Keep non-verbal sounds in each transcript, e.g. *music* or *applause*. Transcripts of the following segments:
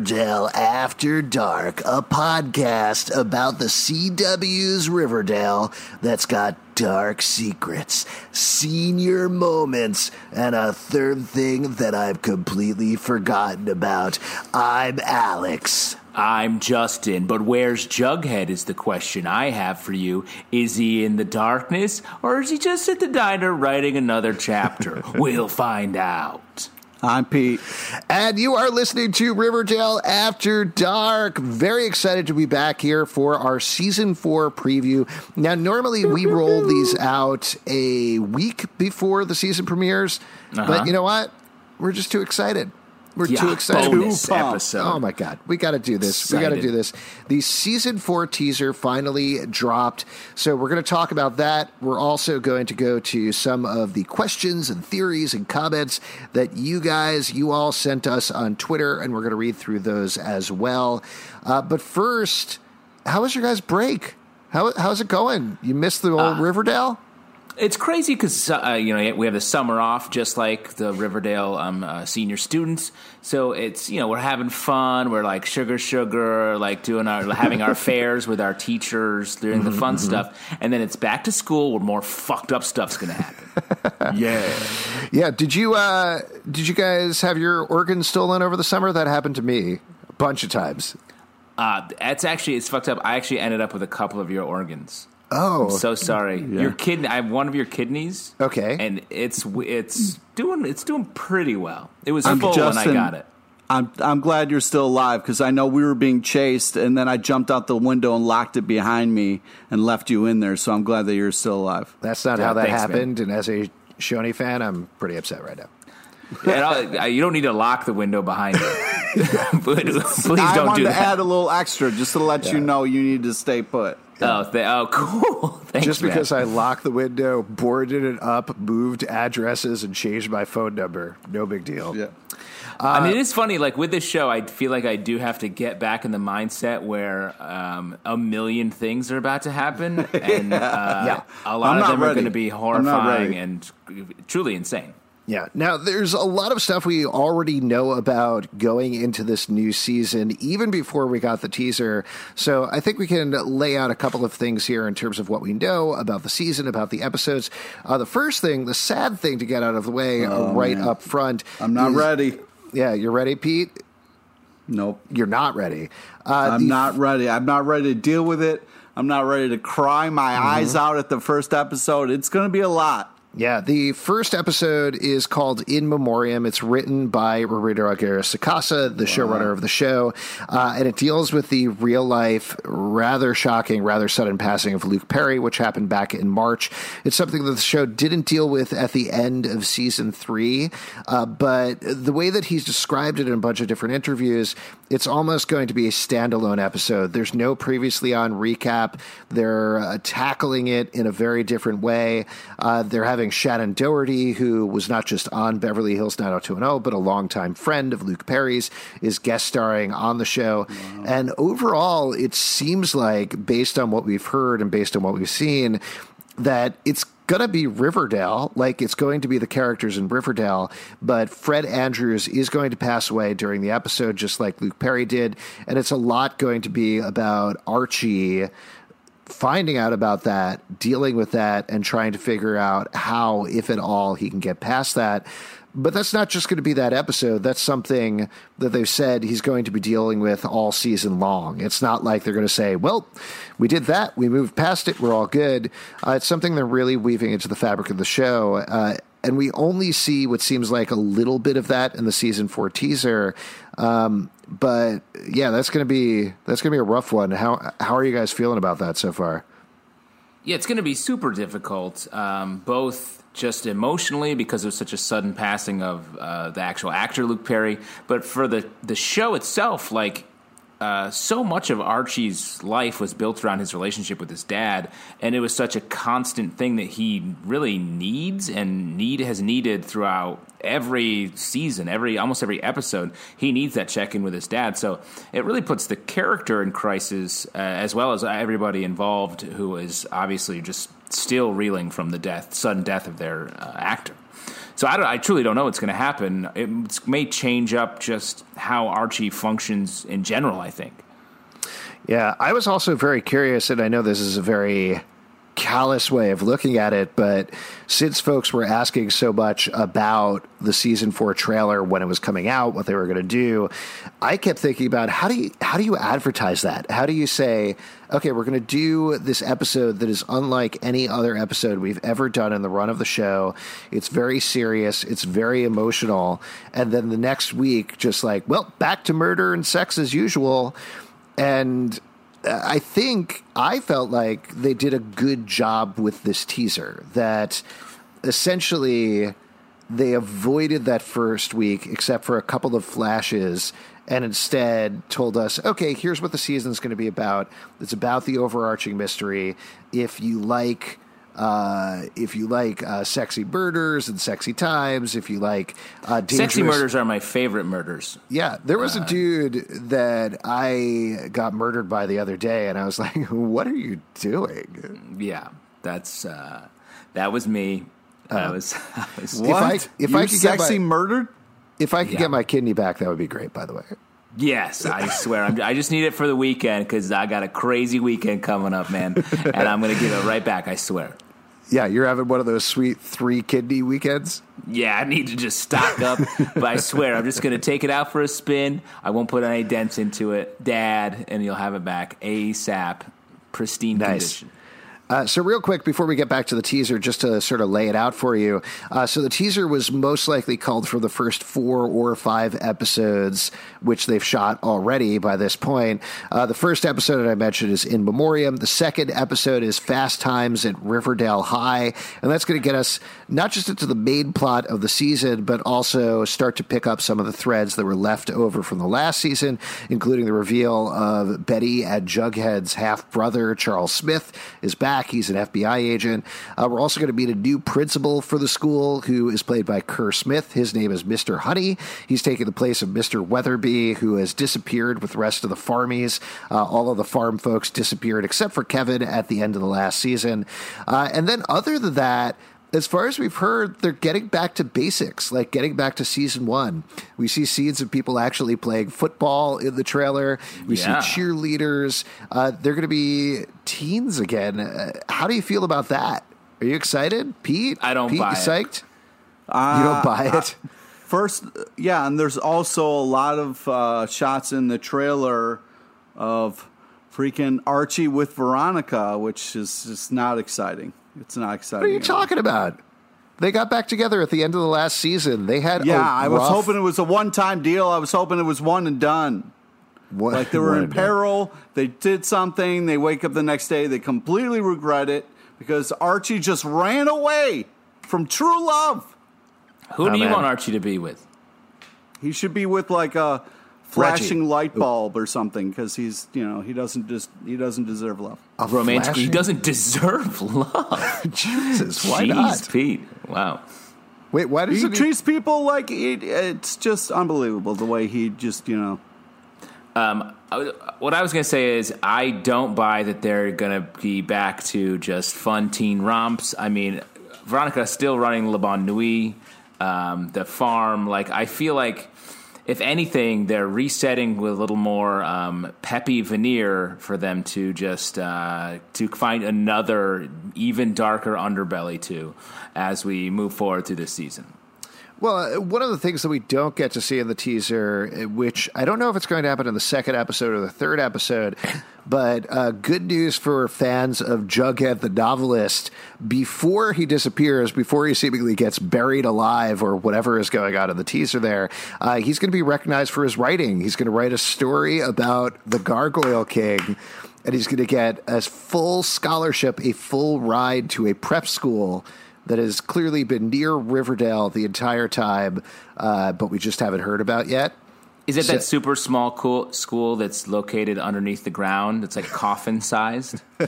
Riverdale After Dark, a podcast about the CW's Riverdale that's got dark secrets, senior moments, and a third thing that I've completely forgotten about. I'm Alex. I'm Justin, but where's Jughead is the question I have for you. Is he in the darkness, or is he just at the diner writing another chapter? *laughs* we'll find out. I'm Pete. And you are listening to Riverdale After Dark. Very excited to be back here for our season four preview. Now, normally we roll these out a week before the season premieres, uh-huh. but you know what? We're just too excited. We're yeah, too excited. Bonus episode. Oh my god, we got to do this. Excited. We got to do this. The season four teaser finally dropped, so we're going to talk about that. We're also going to go to some of the questions and theories and comments that you guys, you all sent us on Twitter, and we're going to read through those as well. Uh, but first, how was your guys' break? How how's it going? You missed the old uh, Riverdale? It's crazy because uh, you know we have the summer off, just like the Riverdale um, uh, senior students. So it's you know we're having fun. We're like sugar, sugar, like doing our having our *laughs* fairs with our teachers, doing the fun mm-hmm. stuff, and then it's back to school where more fucked up stuff's going to happen. *laughs* yeah, yeah. Did you uh, did you guys have your organs stolen over the summer? That happened to me a bunch of times. Uh, that's actually it's fucked up. I actually ended up with a couple of your organs. Oh, I'm so sorry. Yeah. Your kidney. I have one of your kidneys. Okay, and it's it's doing it's doing pretty well. It was I'm full Justin, when I got it. I'm I'm glad you're still alive because I know we were being chased, and then I jumped out the window and locked it behind me and left you in there. So I'm glad that you're still alive. That's not yeah, how that thanks, happened. Man. And as a Choni fan, I'm pretty upset right now. Yeah, you don't need to lock the window behind you. *laughs* *laughs* Please don't I wanted do to that. add a little extra just to let yeah. you know you need to stay put. Oh, th- oh, *laughs* cool. Thanks, Just because man. I locked the window, boarded it up, moved addresses, and changed my phone number. No big deal. Yeah. Uh, I mean, it is funny. Like with this show, I feel like I do have to get back in the mindset where um, a million things are about to happen, *laughs* and uh, yeah. a lot I'm of them ready. are going to be horrifying and truly insane. Yeah. Now, there's a lot of stuff we already know about going into this new season, even before we got the teaser. So I think we can lay out a couple of things here in terms of what we know about the season, about the episodes. Uh, the first thing, the sad thing to get out of the way oh, right man. up front. I'm not is, ready. Yeah, you're ready, Pete? Nope. You're not ready. Uh, I'm not ready. I'm not ready to deal with it. I'm not ready to cry my mm-hmm. eyes out at the first episode. It's going to be a lot. Yeah, the first episode is called In Memoriam. It's written by Roberto Aguirre Sacasa, the wow. showrunner of the show, uh, and it deals with the real life, rather shocking, rather sudden passing of Luke Perry, which happened back in March. It's something that the show didn't deal with at the end of season three, uh, but the way that he's described it in a bunch of different interviews, it's almost going to be a standalone episode. There's no previously on recap. They're uh, tackling it in a very different way. Uh, they're having having Shannen Doherty, who was not just on Beverly Hills 90210, but a longtime friend of Luke Perry's, is guest starring on the show. Wow. And overall, it seems like, based on what we've heard and based on what we've seen, that it's going to be Riverdale, like it's going to be the characters in Riverdale, but Fred Andrews is going to pass away during the episode, just like Luke Perry did. And it's a lot going to be about Archie finding out about that, dealing with that, and trying to figure out how, if at all, he can get past that. But that's not just going to be that episode. That's something that they've said he's going to be dealing with all season long. It's not like they're going to say, well, we did that, we moved past it, we're all good. Uh, it's something they're really weaving into the fabric of the show. Uh, and we only see what seems like a little bit of that in the season four teaser. Um, but yeah, that's gonna be that's gonna be a rough one. How how are you guys feeling about that so far? Yeah, it's to be super difficult, um, both just emotionally because of such a sudden passing of uh, the actual actor Luke Perry, but for the the show itself, like uh, so much of Archie's life was built around his relationship with his dad, and it was such a constant thing that he really needs and need has needed throughout every season, every almost every episode. He needs that check in with his dad, so it really puts the character in crisis, uh, as well as everybody involved, who is obviously just still reeling from the death, sudden death of their uh, actor. So I, I, truly don't know what's going to happen. It may change up just how Archie functions in general. I think. Yeah, I was also very curious, and I know this is a very callous way of looking at it, but since folks were asking so much about the season four trailer when it was coming out, what they were going to do, I kept thinking about how do you how do you advertise that? How do you say, okay, we're going to do this episode that is unlike any other episode we've ever done in the run of the show. It's very serious, it's very emotional, and then the next week, just like, well, back to murder and sex as usual, and I think I felt like they did a good job with this teaser. That essentially they avoided that first week, except for a couple of flashes, and instead told us, okay, here's what the season's going to be about. It's about the overarching mystery. If you like uh, if you like uh, sexy murders and sexy times, if you like uh, sexy murders are my favorite murders. Yeah, there was a uh, dude that I got murdered by the other day, and I was *laughs* like, "What are you doing?" Yeah, that's uh, that was me. I was, *laughs* I was what? If I, if you I could sexy get my, murdered, if I could yeah. get my kidney back, that would be great. By the way. Yes, I swear. I'm, i just need it for the weekend because I got a crazy weekend coming up, man, and I'm going to give it right back. I swear. Yeah, you're having one of those sweet three kidney weekends. Yeah, I need to just stock up, but I swear I'm just going to take it out for a spin. I won't put any dents into it, Dad, and you'll have it back ASAP, pristine nice. condition. Uh, so, real quick before we get back to the teaser, just to sort of lay it out for you. Uh, so, the teaser was most likely called for the first four or five episodes, which they've shot already by this point. Uh, the first episode that I mentioned is In Memoriam. The second episode is Fast Times at Riverdale High. And that's going to get us not just into the main plot of the season, but also start to pick up some of the threads that were left over from the last season, including the reveal of Betty at Jughead's half brother, Charles Smith, is back He's an FBI agent. Uh, we're also going to meet a new principal for the school who is played by Kerr Smith. His name is Mr. Honey. He's taking the place of Mr. Weatherby, who has disappeared with the rest of the farmies. Uh, all of the farm folks disappeared except for Kevin at the end of the last season. Uh, and then, other than that, as far as we've heard, they're getting back to basics, like getting back to season one. We see scenes of people actually playing football in the trailer. We yeah. see cheerleaders. Uh, they're going to be teens again. Uh, how do you feel about that? Are you excited, Pete? I don't Pete, buy psyched? it. Uh, you don't buy it? first, yeah, and there's also a lot of uh, shots in the trailer of freaking Archie with Veronica, which is just not exciting. It's not exciting. What are you talking about? They got back together at the end of the last season. They had yeah. I was hoping it was a one-time deal. I was hoping it was one and done. What? Like they were in peril. Done. They did something. They wake up the next day. They completely regret it because Archie just ran away from true love. Who oh, do you man. want Archie to be with? He should be with like a flashing light bulb or something because he's you know he doesn't just he doesn't deserve love. A romantic. Flashing? He doesn't deserve *laughs* love. *laughs* Jesus, why Jeez, not? Pete. Wow. Wait, why does he he treats people like it, it's just unbelievable the way he just you know. Um, what I was going to say is I don't buy that they're going to be back to just fun teen romps. I mean, Veronica's still running Le Bon Nuit, um, the farm. Like I feel like if anything, they're resetting with a little more um, peppy veneer for them to just uh, to find another even darker underbelly to as we move forward through this season. Well, uh, one of the things that we don't get to see in the teaser, uh, which I don't know if it's going to happen in the second episode or the third episode, *coughs* but uh, good news for fans of Jughead the novelist. Before he disappears, before he seemingly gets buried alive or whatever is going on in the teaser there, uh, he's going to be recognized for his writing. He's going to write a story about the Gargoyle King and he's going to get a full scholarship, a full ride to a prep school that has clearly been near Riverdale the entire time, uh, but we just haven't heard about yet. Is it so, that super small cool school that's located underneath the ground? It's like coffin sized. *laughs*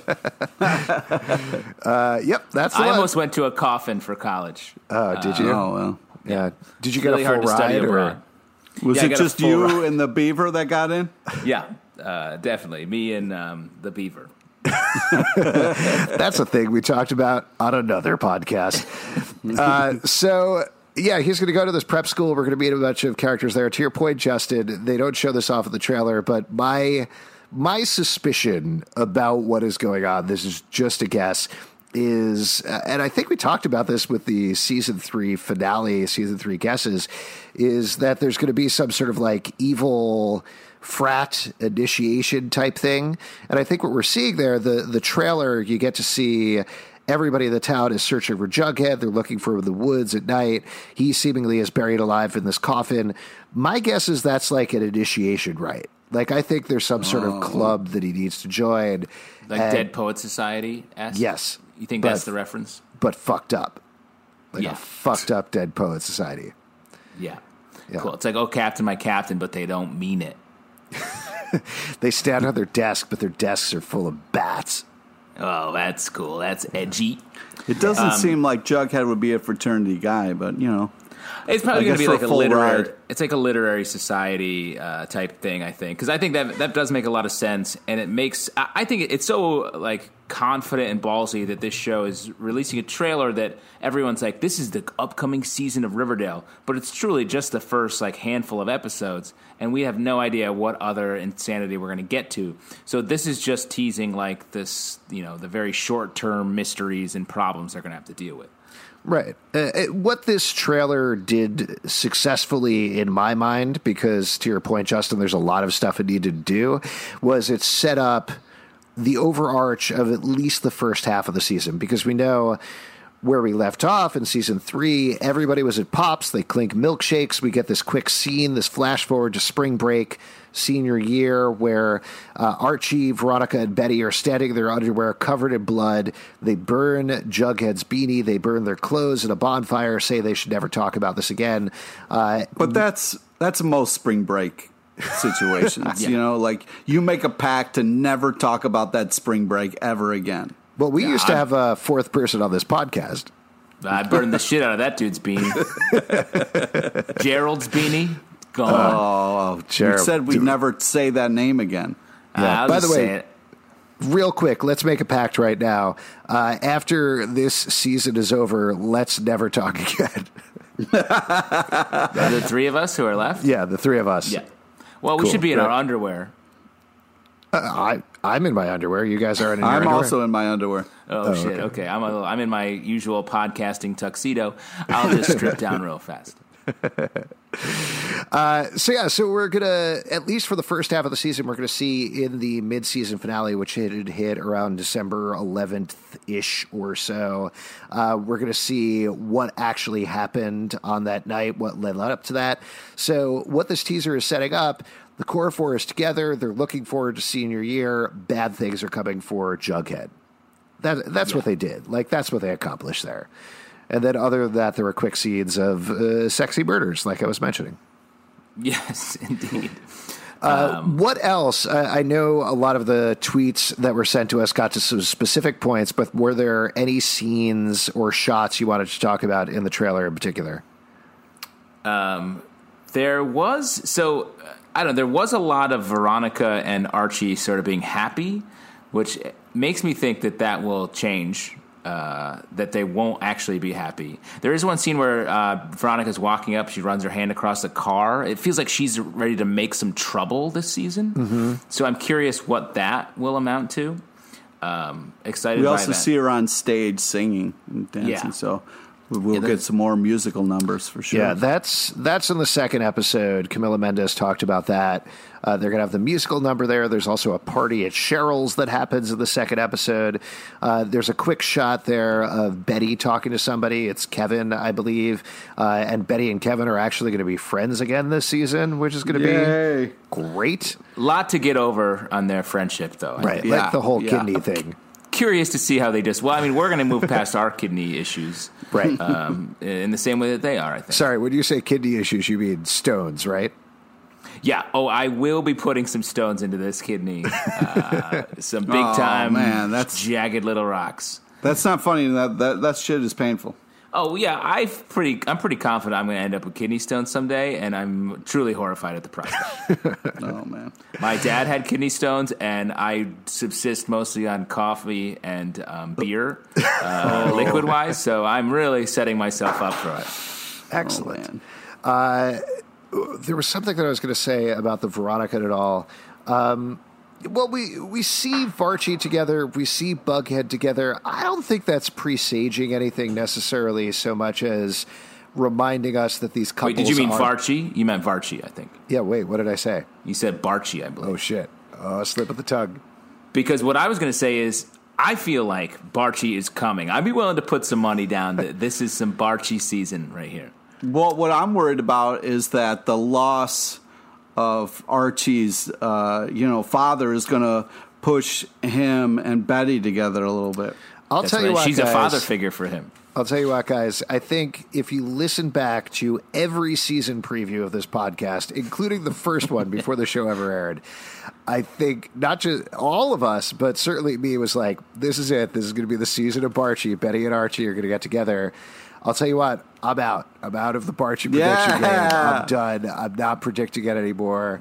uh, yep, that's. I one. almost went to a coffin for college. Oh, did you? oh well. Yeah. Did you it's get really a full ride or? Was yeah, it just you ride. and the beaver that got in? *laughs* Yeah, uh, definitely. Me and um, the beaver. *laughs* That's a thing we talked about on another podcast. Uh, so yeah, he's going to go to this prep school. We're going to meet a bunch of characters there. To your point, Justin, they don't show this off in the trailer, but my my suspicion about what is going on, this is just a guess, is, uh, and I think we talked about this with the season three finale, season three guesses, is that there's going to be some sort of like evil frat initiation type thing. And I think what we're seeing there, the the trailer, you get to see everybody in the town is searching for Jughead. They're looking for the woods at night. He seemingly is buried alive in this coffin. My guess is that's like an initiation rite. Like I think there's some sort of oh. club that he needs to join. Like and, Dead Poet Society. Yes. You think but, that's the reference? But fucked up. Like yeah. a fucked up Dead Poet Society. Yeah. yeah. Cool. It's like, oh, Captain, my Captain, but they don't mean it. *laughs* they stand on their desk, but their desks are full of bats. Oh, that's cool. That's edgy. It doesn't um, seem like Jughead would be a fraternity guy, but you know. It's probably going to be like a literary. Ride. It's like a literary society uh, type thing, I think, because I think that that does make a lot of sense, and it makes. I think it's so like confident and ballsy that this show is releasing a trailer that everyone's like, "This is the upcoming season of Riverdale," but it's truly just the first like handful of episodes, and we have no idea what other insanity we're going to get to. So this is just teasing like this, you know, the very short term mysteries and problems they're going to have to deal with. Right. Uh, it, what this trailer did successfully, in my mind, because to your point, Justin, there's a lot of stuff it needed to do, was it set up the overarch of at least the first half of the season because we know where we left off in season three, everybody was at Pops. They clink milkshakes. We get this quick scene, this flash forward to spring break senior year where uh, Archie, Veronica, and Betty are standing in their underwear covered in blood. They burn Jughead's beanie. They burn their clothes in a bonfire, say they should never talk about this again. Uh, but that's that's most spring break situations. *laughs* yeah. You know, like you make a pact to never talk about that spring break ever again. Well, we yeah, used to I'm, have a fourth person on this podcast. I burned the shit out of that dude's beanie. *laughs* Gerald's beanie. Gone. Oh, Gerald. We said we'd Dude. never say that name again. Yeah. Uh, By the way, real quick, let's make a pact right now. Uh, after this season is over, let's never talk *laughs* again. the three of us who are left? Yeah, the three of us. Yeah. Well, we should be in right. our underwear. Uh, I I'm in my underwear. You guys are in. I'm underwear? also in my underwear. Oh, oh shit! Okay. okay, I'm a, I'm in my usual podcasting tuxedo. I'll just *laughs* strip down real fast. *laughs* uh, so yeah, so we're gonna at least for the first half of the season, we're gonna see in the mid-season finale, which hit hit around December 11th ish or so. Uh, we're gonna see what actually happened on that night, what led up to that. So what this teaser is setting up the core four is together. They're looking forward to senior year. Bad things are coming for Jughead. That that's yeah. what they did. Like that's what they accomplished there. And then other than that, there were quick scenes of uh, sexy murders, like I was mentioning. Yes, *laughs* indeed. Uh, um, what else? I, I, know a lot of the tweets that were sent to us got to some specific points, but were there any scenes or shots you wanted to talk about in the trailer in particular? Um, there was so I don't know. There was a lot of Veronica and Archie sort of being happy, which makes me think that that will change. Uh, that they won't actually be happy. There is one scene where uh, Veronica's walking up. She runs her hand across the car. It feels like she's ready to make some trouble this season. Mm-hmm. So I'm curious what that will amount to. Um, excited. We also that. see her on stage singing and dancing. Yeah. So We'll yeah, get some more musical numbers for sure. Yeah, that's that's in the second episode. Camila Mendes talked about that. Uh, they're going to have the musical number there. There's also a party at Cheryl's that happens in the second episode. Uh, there's a quick shot there of Betty talking to somebody. It's Kevin, I believe. Uh, and Betty and Kevin are actually going to be friends again this season, which is going to be great. A lot to get over on their friendship, though. Right, yeah. like the whole yeah. kidney thing curious to see how they just. Well, I mean, we're going to move past our kidney issues, right? Um, in the same way that they are. I think. Sorry, when you say kidney issues, you mean stones, right? Yeah. Oh, I will be putting some stones into this kidney. Uh, *laughs* some big oh, time, man. That's jagged little rocks. That's not funny. That that that shit is painful. Oh yeah, I pretty I'm pretty confident I'm going to end up with kidney stones someday, and I'm truly horrified at the prospect. *laughs* oh man, my dad had kidney stones, and I subsist mostly on coffee and um, *laughs* beer, uh, oh. liquid wise. So I'm really setting myself up for it. Excellent. Oh, uh, there was something that I was going to say about the Veronica at all. Um, well, we we see Varchi together, we see Bughead together. I don't think that's presaging anything necessarily so much as reminding us that these couples. Wait, did you mean Varchi? You meant Varchi, I think. Yeah. Wait, what did I say? You said Barchi, I believe. Oh shit! Oh, slip of the tongue. Because what I was going to say is, I feel like Barchi is coming. I'd be willing to put some money down that this is some Barchi season right here. Well, what I'm worried about is that the loss of Archie's, uh, you know, father is going to push him and Betty together a little bit. I'll That's tell right. you what, she's guys, a father figure for him. I'll tell you what, guys. I think if you listen back to every season preview of this podcast, including the first one before the show ever aired, I think not just all of us, but certainly me was like, "This is it. This is going to be the season of Barchi. Betty and Archie are going to get together." I'll tell you what, I'm out. I'm out of the Barchi prediction yeah. game. I'm done. I'm not predicting it anymore.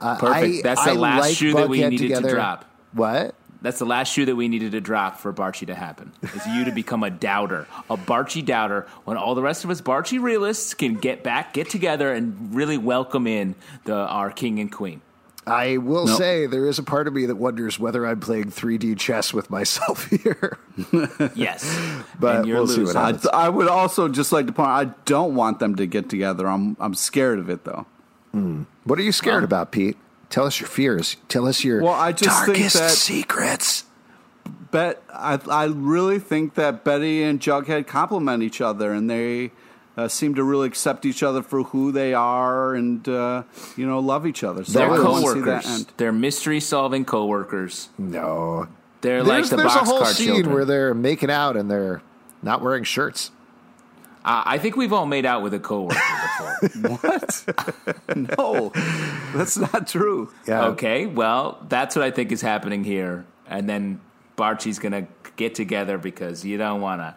Uh, Perfect. I, That's the I last like shoe that we needed together. to drop. What? That's the last shoe that we needed to drop for Barchi to happen. Is you to become a doubter, a Barchi doubter, when all the rest of us Barchi realists can get back, get together, and really welcome in the our king and queen. I will nope. say there is a part of me that wonders whether I'm playing 3D chess with myself *laughs* here. yes, *laughs* but we'll losing. see what happens. I, I, would also just like to point. out, I don't want them to get together. I'm I'm scared of it though. Mm. What are you scared um, about, Pete? Tell us your fears. Tell us your well, I just darkest think that secrets. Bet I I really think that Betty and Jughead complement each other, and they uh, seem to really accept each other for who they are and uh, you know love each other. So They're coworkers. They're mystery solving coworkers. No, they're there's, like the there's a whole scene children. where they're making out and they're not wearing shirts. Uh, I think we've all made out with a coworker before. *laughs* what? no, that's not true. Yeah. Okay, well, that's what I think is happening here, and then Barchi's going to get together because you don't want to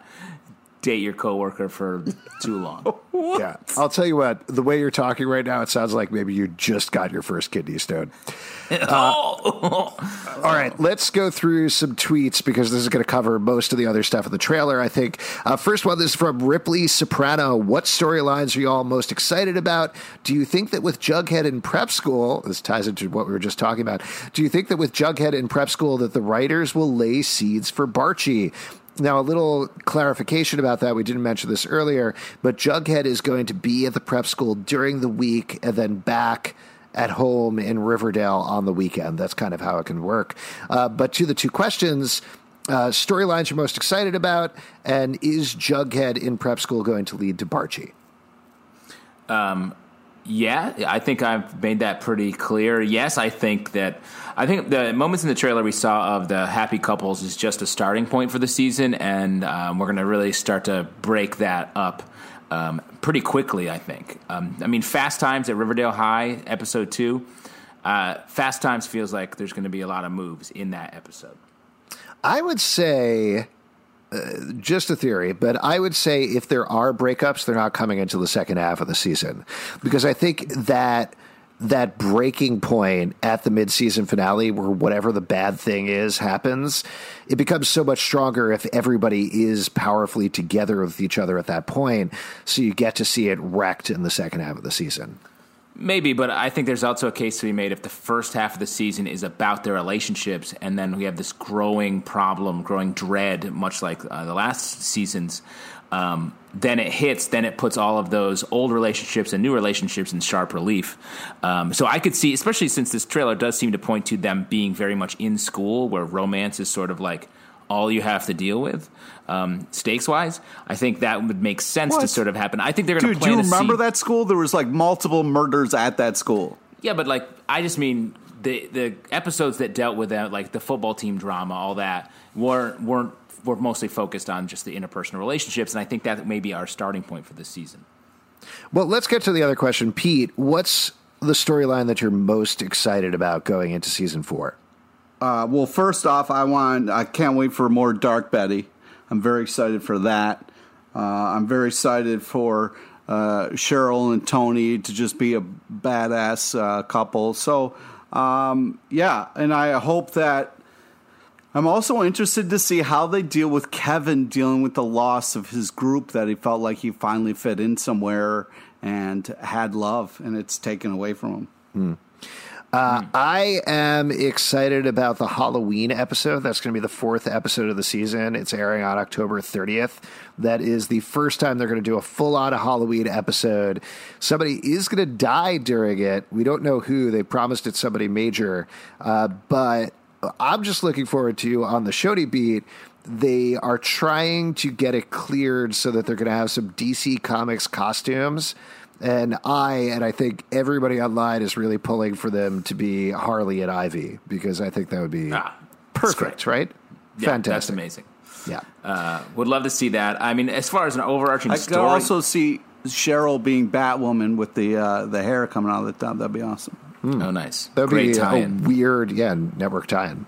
date your coworker for too long. *laughs* yeah, I'll tell you what. The way you're talking right now, it sounds like maybe you just got your first kidney stone. *laughs* Uh, all right, let's go through some tweets because this is going to cover most of the other stuff in the trailer. I think uh, first one this is from Ripley Soprano. What storylines are you all most excited about? Do you think that with Jughead in prep school, this ties into what we were just talking about. Do you think that with Jughead in prep school that the writers will lay seeds for Barchi? Now, a little clarification about that. We didn't mention this earlier, but Jughead is going to be at the prep school during the week and then back at home in Riverdale on the weekend. That's kind of how it can work. Uh, but to the two questions, uh, storylines you're most excited about, and is Jughead in prep school going to lead to Barchi? Um, yeah, I think I've made that pretty clear. Yes, I think that I think the moments in the trailer we saw of the happy couples is just a starting point for the season, and um, we're going to really start to break that up um, pretty quickly. I think. Um, I mean, Fast Times at Riverdale High, episode two. Uh, Fast Times feels like there's going to be a lot of moves in that episode. I would say just a theory, but I would say if there are breakups, they're not coming into the second half of the season because I think that that breaking point at the midseason finale where whatever the bad thing is happens, it becomes so much stronger if everybody is powerfully together with each other at that point. So you get to see it wrecked in the second half of the season. Maybe, but I think there's also a case to be made if the first half of the season is about their relationships, and then we have this growing problem, growing dread, much like uh, the last seasons. Um, then it hits, then it puts all of those old relationships and new relationships in sharp relief. Um, so I could see, especially since this trailer does seem to point to them being very much in school, where romance is sort of like all you have to deal with, um, stakes wise. I think that would make sense What? to sort of happen. I think they're going to Dude, do you remember scene- that school? There was like multiple murders at that school. Yeah, but like I just mean the the episodes that dealt with that, like the football team drama, all that weren't weren't were mostly focused on just the interpersonal relationships, and I think that may be our starting point for this season. Well, let's get to the other question. Pete, what's the storyline that you're most excited about going into season four? Uh, well, first off, I want I can't wait for more Dark Betty. I'm very excited for that. Uh, I'm very excited for uh, Cheryl and Tony to just be a badass uh, couple. So, um, yeah, and I hope that. I'm also interested to see how they deal with Kevin dealing with the loss of his group that he felt like he finally fit in somewhere and had love, and it's taken away from him. Uh, I am excited about the Halloween episode. That's going to be the fourth episode of the season. It's airing on October 30th. That is the first time they're going to do a full on Halloween episode. Somebody is going to die during it. We don't know who. They promised it's somebody major. Uh, but I'm just looking forward to on the Choni beat. They are trying to get it cleared so that they're going to have some DC Comics costumes. And I and I think everybody online is really pulling for them to be Harley and Ivy because I think that would be Ah, perfect, right? Yeah, Fantastic. that's amazing. Yeah. Uh, would love to see that. I mean, as far as an overarching I could also see Cheryl being Batwoman with the uh, the hair coming out of the top. That'd be awesome. oh nice, That would great be a tie-in. weird, yeah, network tie-in.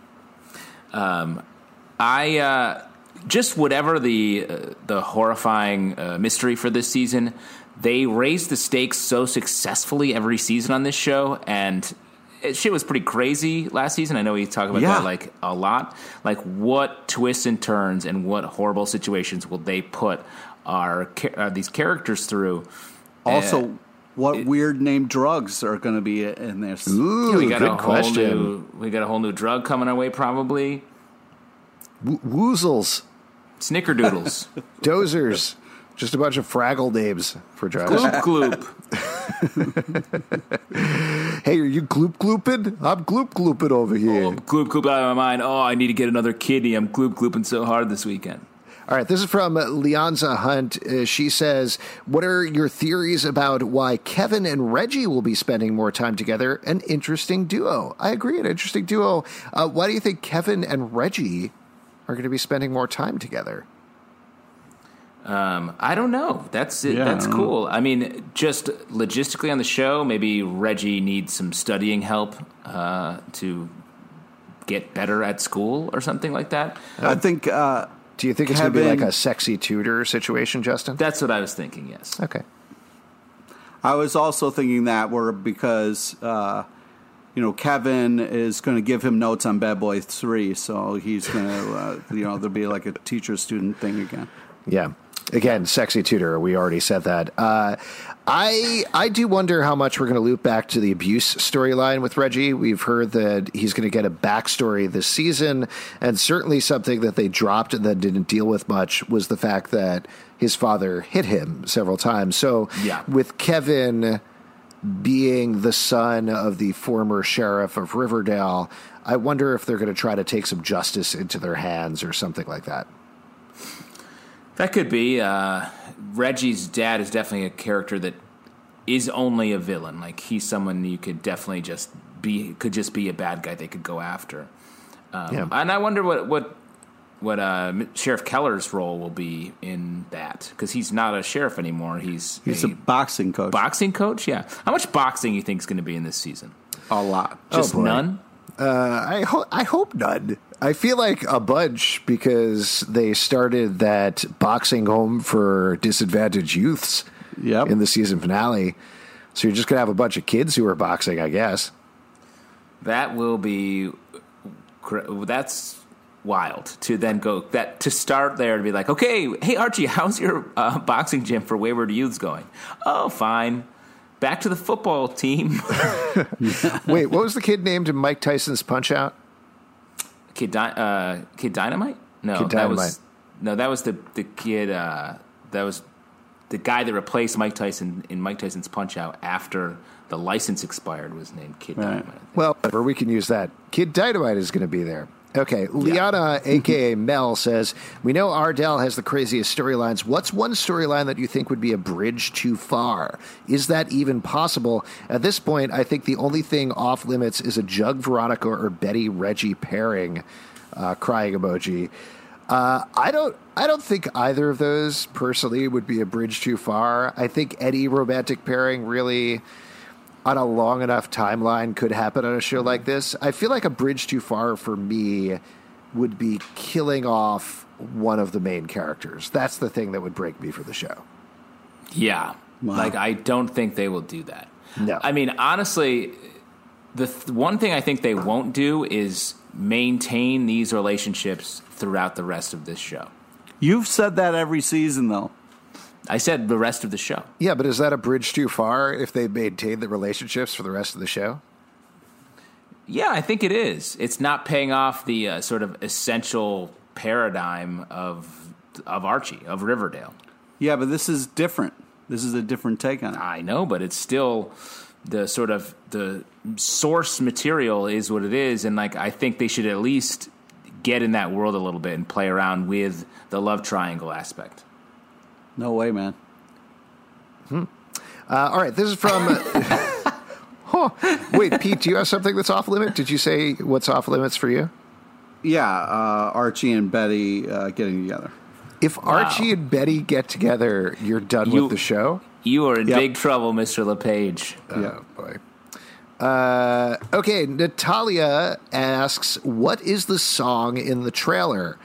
I uh, just whatever the uh, the horrifying uh, mystery for this season, they raised the stakes so successfully every season on this show, and it, shit was pretty crazy last season. I know we talk about Yeah. that like a lot. Like, what twists and turns and what horrible situations will they put our uh, these characters through? Also, what weird name drugs are going to be in this? Ooh, Yeah, we got good a whole question. new we got a whole new drug coming our way, probably W- woozles, snickerdoodles, *laughs* dozers, just a bunch of Fraggle names for drugs. gloop gloop. *laughs* hey, are you gloop glooping? I'm gloop glooping over here. Oh, gloop gloop out of my mind. Oh, I need to get another kidney. I'm gloop glooping so hard this weekend. All right, this is from Leonza Hunt. Uh, she says, What are your theories about why Kevin and Reggie will be spending more time together? An interesting duo. I agree, an interesting duo. Uh, why do you think Kevin and Reggie are going to be spending more time together? Um, I don't know. That's it. Yeah, That's I don't know. cool. I mean, just logistically on the show, maybe Reggie needs some studying help uh, to get better at school or something like that. I think uh, Do you think it's going to be like a sexy tutor situation, Justin? That's what I was thinking. Yes. Okay. I was also thinking that were because uh, you know Kevin is going to give him notes on Bad Boy Three, so he's going to uh, you know there'll be like a teacher student thing again. Yeah. Again, sexy tutor. We already said that. Uh, I I do wonder how much we're going to loop back to the abuse storyline with Reggie. We've heard that he's going to get a backstory this season, and certainly something that they dropped and then didn't deal with much was the fact that his father hit him several times. So, Yeah. with Kevin being the son of the former sheriff of Riverdale, I wonder if they're going to try to take some justice into their hands or something like that. That could be. Uh, Reggie's dad is definitely a character that is only a villain. Like he's someone you could definitely just be could just be a bad guy they could go after. Um, Yeah. And I wonder what what what uh, Sheriff Keller's role will be in that because he's not a sheriff anymore. He's he's a, a boxing coach. Boxing coach, yeah. How much boxing you think is going to be in this season? A lot. Just oh none. Uh, I hope I hope none. I feel like a bunch because they started that boxing home for disadvantaged youths yep. in the season finale. So you're just gonna have a bunch of kids who are boxing, I guess. That will be. That's wild to then go that to start there to be like, okay, hey Archie, *laughs* how's your uh, boxing gym for wayward youths going? Oh, fine. Back to the football team. *laughs* Wait, what was the kid named in Mike Tyson's Punch Out? Kid, uh, kid Dynamite? No, kid Dynamite. that was no, that was the the kid. Uh, that was the guy that replaced Mike Tyson in Mike Tyson's Punch Out after the license expired was named Kid right. Dynamite. Well, we can use that. Kid Dynamite is going to be there. Okay, Liana, yeah. aka Mel, says we know Ardell has the craziest storylines. What's one storyline that you think would be a bridge too far? Is that even possible? At this point, I think the only thing off limits is a Jug Veronica or Betty Reggie pairing. Uh, crying emoji. Uh, I don't. I don't think either of those personally would be a bridge too far. I think any romantic pairing really on a long enough timeline could happen on a show like this. I feel like a bridge too far for me would be killing off one of the main characters. That's the thing that would break me for the show. Yeah. Wow. Like I don't think they will do that. No. I mean, honestly, the th- one thing I think they won't do is maintain these relationships throughout the rest of this show. You've said that every season though. I said the rest of the show. Yeah, but is that a bridge too far if they maintain the relationships for the rest of the show? Yeah, I think it is. It's not paying off the uh, sort of essential paradigm of of Archie of Riverdale. Yeah, but this is different. This is a different take on it. I know, but it's still the sort of the source material is what it is, and like I think they should at least get in that world a little bit and play around with the love triangle aspect. No way, man. Hmm. Uh, all right, this is from. *laughs* huh. Wait, Pete, do you have something that's off limit? Did you say what's off limits for you? Yeah, uh, Archie and Betty uh, getting together. If wow. Archie and Betty get together, you're done you, with the show. You are in yep. big trouble, Mister LePage. Oh yeah. boy. Uh, okay, Natalia asks, "What is the song in the trailer?"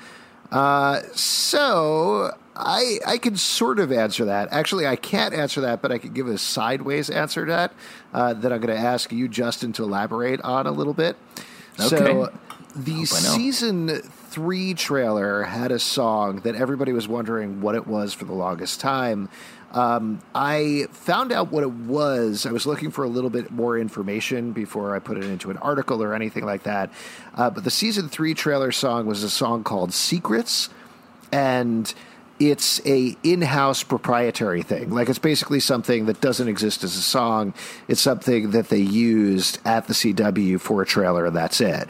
Uh, so I I can sort of answer that. Actually, I can't answer that, but I could give a sideways answer to that. Uh, that I'm going to ask you, Justin, to elaborate on a little bit. Okay. So the season three trailer had a song that everybody was wondering what it was for the longest time. Um, I found out what it was. I was looking for a little bit more information before I put it into an article or anything like that. Uh, but the season three trailer song was a song called Secrets. And it's a in-house proprietary thing. Like it's basically something that doesn't exist as a song. It's something that they used at the CW for a trailer, and that's it.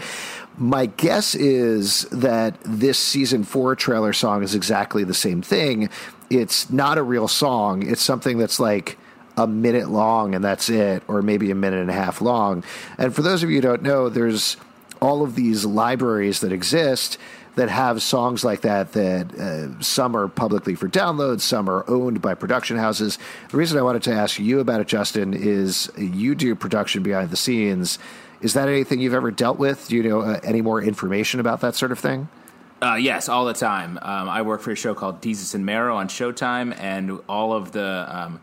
My guess is that this season four trailer song is exactly the same thing. It's not a real song. It's something that's like a minute long and that's it, or maybe a minute and a half long. And for those of you who don't know, there's all of these libraries that exist that have songs like that that uh, some are publicly for download, some are owned by production houses. The reason I wanted to ask you about it, Justin, is you do production behind the scenes. Is that anything you've ever dealt with? Do you know uh, any more information about that sort of thing? Uh, yes, all the time. Um, I work for a show called Desus and Mero on Showtime, and all of the um,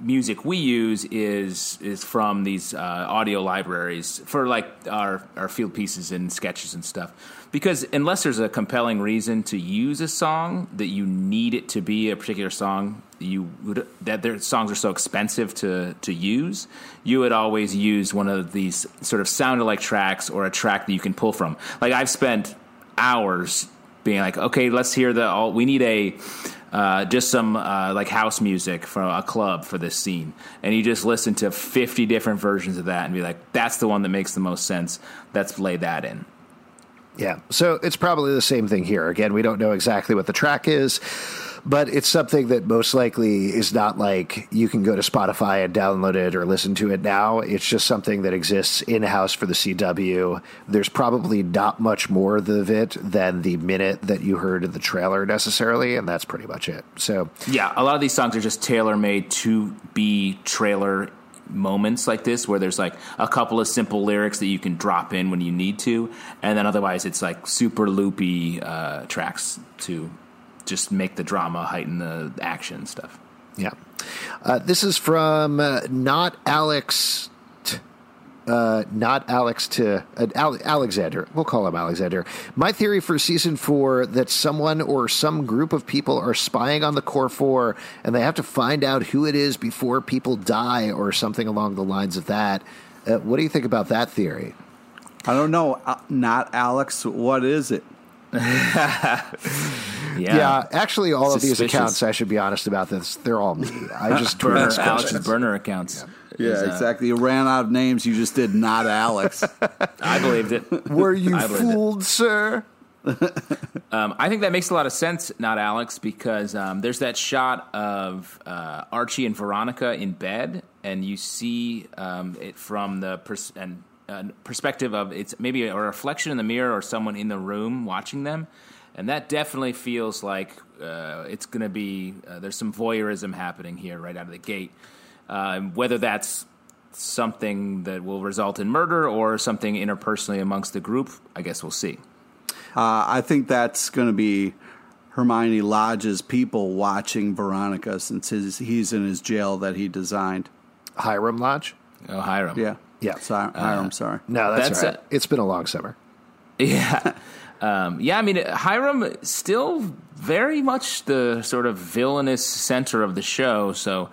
music we use is is from these uh, audio libraries for like our our field pieces and sketches and stuff. Because unless there's a compelling reason to use a song that you need it to be a particular song, you would that their songs are so expensive to to use, you would always use one of these sort of sound alike tracks or a track that you can pull from. Like I've spent hours being like, okay, let's hear the all. We need a uh, just some uh, like house music from a club for this scene, and you just listen to fifty different versions of that and be like, that's the one that makes the most sense. Let's lay that in. Yeah, so it's probably the same thing here. Again, we don't know exactly what the track is, but it's something that most likely is not like you can go to Spotify and download it or listen to it now. It's just something that exists in house for the CW. There's probably not much more of it than the minute that you heard in the trailer necessarily, and that's pretty much it. So, yeah, a lot of these songs are just tailor made to be trailer moments like this where there's like a couple of simple lyrics that you can drop in when you need to and then otherwise it's like super loopy uh, tracks to just make the drama heighten the action stuff yeah uh, this is from uh, not alex uh, not Alex to uh, Alexander. We'll call him Alexander. My theory for season four that someone or some group of people are spying on the core four, and they have to find out who it is before people die, or something along the lines of that. Uh, what do you think about that theory? I don't know. Uh, not Alex. What is it? *laughs* yeah. yeah. actually, all Suspicious. of these accounts, I should be honest about this, they're all me. I *laughs* just burner Alex's burner accounts. Yeah. Yeah, uh, exactly. You ran out of names. You just did not Alex. *laughs* I believed it. Were you fooled, it. sir? um, I think that makes a lot of sense, not Alex, because um, there's that shot of uh, Archie and Veronica in bed, and you see um, it from the pers- and, uh, perspective of it's maybe a reflection in the mirror or someone in the room watching them, and that definitely feels like uh, it's going to be uh, there's some voyeurism happening here right out of the gate. Uh, whether that's something that will result in murder or something interpersonally amongst the group, I guess we'll see. Uh, I think that's going to be Hermione Lodge's people watching Veronica since his, he's in his jail that he designed. Hiram Lodge? Oh, Hiram. Yeah. Yeah. Sorry, Hiram, uh, sorry. No, that's, that's right. A, it's been a long summer. Yeah. *laughs* Um, yeah, I mean, Hiram still very much the sort of villainous center of the show. So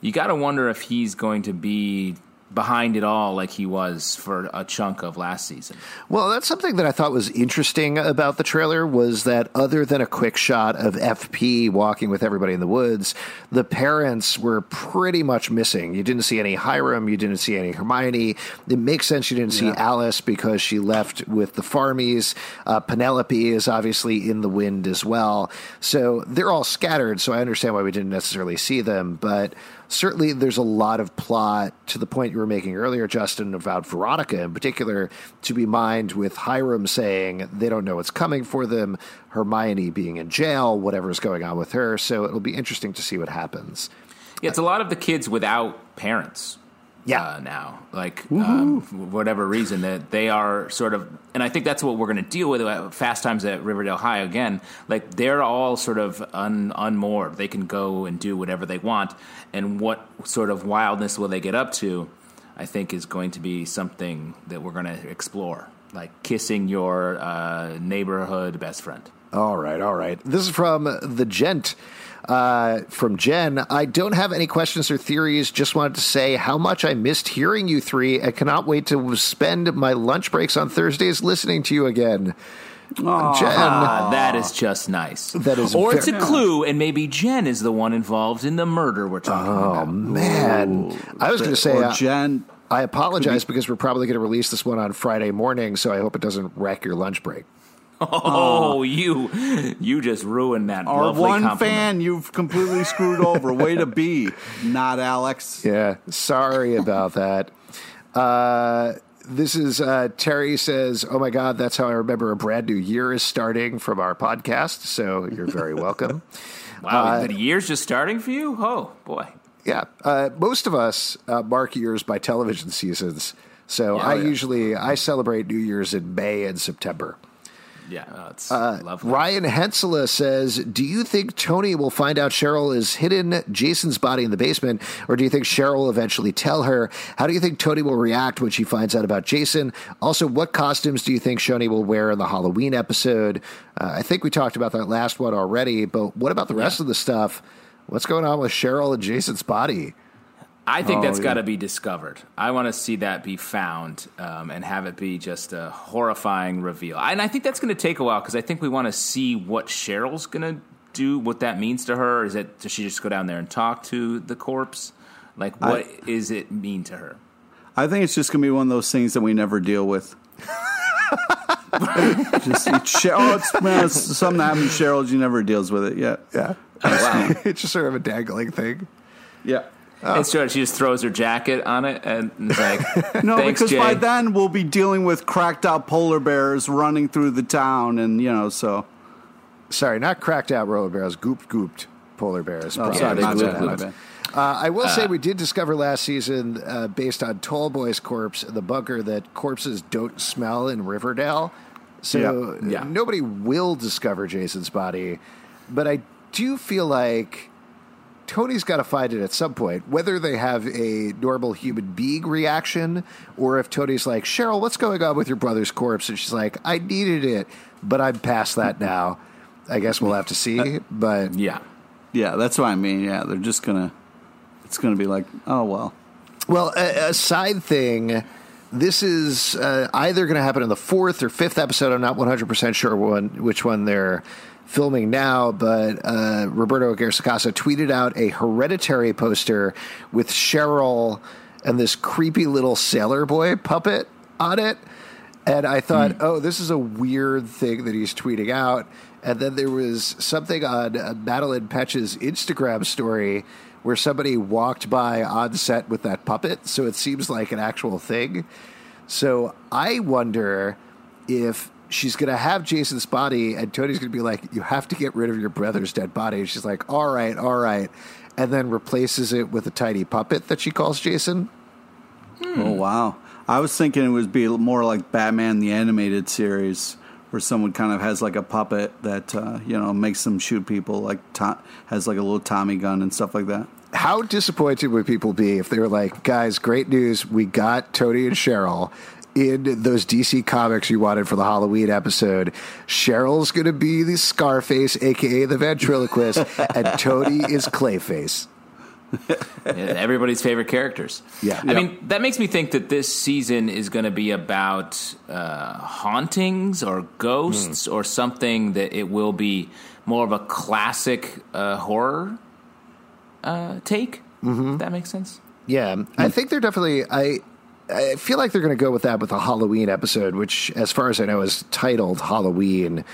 you got to wonder if he's going to be behind it all like he was for a chunk of last season. Well, that's something that I thought was interesting about the trailer was that other than a quick shot of FP walking with everybody in the woods, the parents were pretty much missing. You didn't see any Hiram, you didn't see any Hermione. It makes sense you didn't see yeah. Alice because she left with the Farmies. Uh, Penelope is obviously in the wind as well. So they're all scattered, so I understand why we didn't necessarily see them, but certainly there's a lot of plot to the point you were making earlier, Justin, about Veronica in particular, to be mined with Hiram saying they don't know what's coming for them, Hermione being in jail, whatever's going on with her. So it'll be interesting to see what happens. Yeah, it's a lot of the kids without parents yeah. Uh, now, like um, for whatever reason that they are sort of, and I think that's what we're going to deal with at Fast Times at Riverdale High again. Like they're all sort of un, unmoored; they can go and do whatever they want, and what sort of wildness will they get up to? I think is going to be something that we're going to explore, like kissing your uh, neighborhood best friend. All right, all right. This is from the Gent uh, from Jen. I don't have any questions or theories. Just wanted to say how much I missed hearing you three. I cannot wait to spend my lunch breaks on Thursdays listening to you again. Aww. Jen, ah, that is just nice. That is, or it's a clue, and maybe Jen is the one involved in the murder we're talking oh, about. Oh man, Ooh. I was going to say, uh, Jen. I apologize because we're probably going to release this one on Friday morning, so I hope it doesn't wreck your lunch break. Oh, uh, you you just ruined that. Our one compliment. fan you've completely screwed over. Way to be, not Alex. Yeah, sorry about that. Uh, this is uh, Terry says, "Oh my God, that's how I remember a brand new year is starting from our podcast." So you're very welcome. *laughs* wow, uh, the year's just starting for you. Oh boy. Yeah, uh, most of us uh, mark years by television seasons. So yeah, I yeah. usually I celebrate New Year's in May and September. Yeah, it's uh, lovely. Ryan Hensela says, "Do you think Tony will find out Cheryl is hidden Jason's body in the basement, or do you think Cheryl will eventually tell her? How do you think Tony will react when she finds out about Jason? Also, what costumes do you think Choni will wear in the Halloween episode? Uh, I think we talked about that last one already, but what about the rest yeah. of the stuff? What's going on with Cheryl and Jason's body?" I think oh, that's yeah. got to be discovered. I want to see that be found um, and have it be just a horrifying reveal. And I think that's going to take a while because I think we want to see what Cheryl's going to do, what that means to her. Is it does she just go down there and talk to the corpse? Like, what I, is it mean to her? I think it's just going to be one of those things that we never deal with. *laughs* just, it's, oh, it's, man, it's something happens to Cheryl. She never deals with it yet. Yeah. Oh, wow. *laughs* it's just sort of a dangling thing. Yeah. It's true. She just throws her jacket on it and it's like, *laughs* No, Thanks, because Jay. by then we'll be dealing with cracked out polar bears running through the town, and you know, so. Sorry, not cracked out polar bears, gooped gooped polar bears. Oh, sorry, that's my what bad, my happens. bad. Uh, I will say we did discover last season, uh, based on Tallboy's corpse in the bunker, that corpses don't smell in Riverdale. So Yeah. Yeah. nobody will discover Jason's body. But I do feel like Tony's got to find it at some point, whether they have a normal human being reaction or if Tony's like, Cheryl, what's going on with your brother's corpse? And she's like, I needed it, but I'm past that now. I guess we'll have to see. But yeah. Yeah, that's what I mean. Yeah, they're just gonna. It's gonna be like, oh well. Well, a, a side thing. This is uh, either going to happen in the fourth or fifth episode. I'm not 100 percent sure one, which one they're filming now, but uh, Roberto Sacasa tweeted out a hereditary poster with Cheryl and this creepy little sailor boy puppet on it. And I thought, oh, this is a weird thing that he's tweeting out. And then there was something on uh, Madelaine Petsch's Instagram story where somebody walked by on set with that puppet. So it seems like an actual thing. So I wonder if she's going to have Jason's body and Tony's going to be like, you have to get rid of your brother's dead body. And she's like, all right, all right. And then replaces it with a tiny puppet that she calls Jason. Oh wow! I was thinking it would be more like Batman the animated series, where someone kind of has like a puppet that uh, you know makes them shoot people, like to- has like a little Tommy gun and stuff like that. How disappointed would people be if they were like, guys, great news. We got Tony and Cheryl in those DC comics you wanted for the Halloween episode. Cheryl's going to be the Scarface, aka the ventriloquist, *laughs* and Tony is Clayface. Everybody's favorite characters. Yeah. I mean, that makes me think that this season is going to be about uh, hauntings or ghosts or something that it will be more of a classic uh, horror uh, take. Mm-hmm. If that makes sense. Yeah, I think they're definitely. I I feel like they're going to go with that with a Halloween episode, which, as far as I know, is titled Halloween.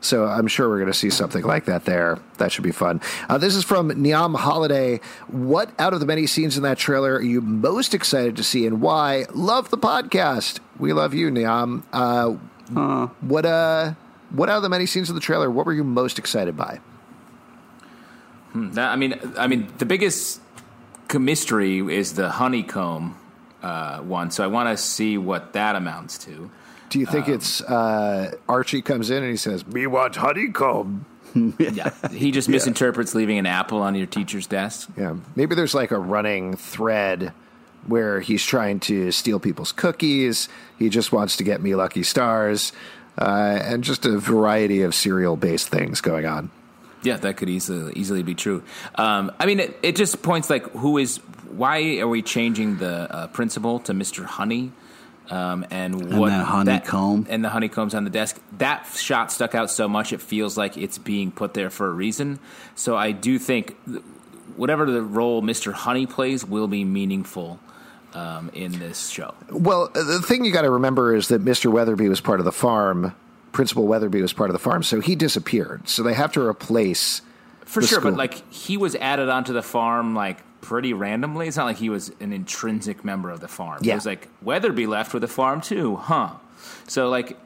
So I'm sure we're going to see something like that there. That should be fun. Uh, this is from Niam Holiday. What out of the many scenes in that trailer are you most excited to see, and why? Love the podcast. We love you, Niam. Uh, What uh, what out of the many scenes of the trailer? What were you most excited by? That, I mean, I mean, the biggest mystery is the honeycomb uh, one. So I want to see what that amounts to. Do you think it's uh, Archie comes in and he says, "Me want honeycomb"? *laughs* Yeah, he just misinterprets leaving an apple on your teacher's desk. Yeah, maybe there's like a running thread where he's trying to steal people's cookies. He just wants to get me lucky stars, uh, and just a variety of cereal-based things going on. Yeah, that could easily easily be true. Um, I mean, it, it just points like who is why are we changing the uh, principal to Mister Honey? Um, and what that honeycomb. and the honeycombs on the desk. That shot stuck out so much; it feels like it's being put there for a reason. So I do think whatever the role Mister Honey plays will be meaningful um, in this show. Well, uh, the thing you got to remember is that Mr. Weatherby was part of the farm. Principal Weatherby was part of the farm, so he disappeared. So they have to replace. For sure, school. but like he was added onto the farm like pretty randomly. It's not like he was an intrinsic member of the farm. Yeah. It was like Weatherby left with the farm too, huh? So like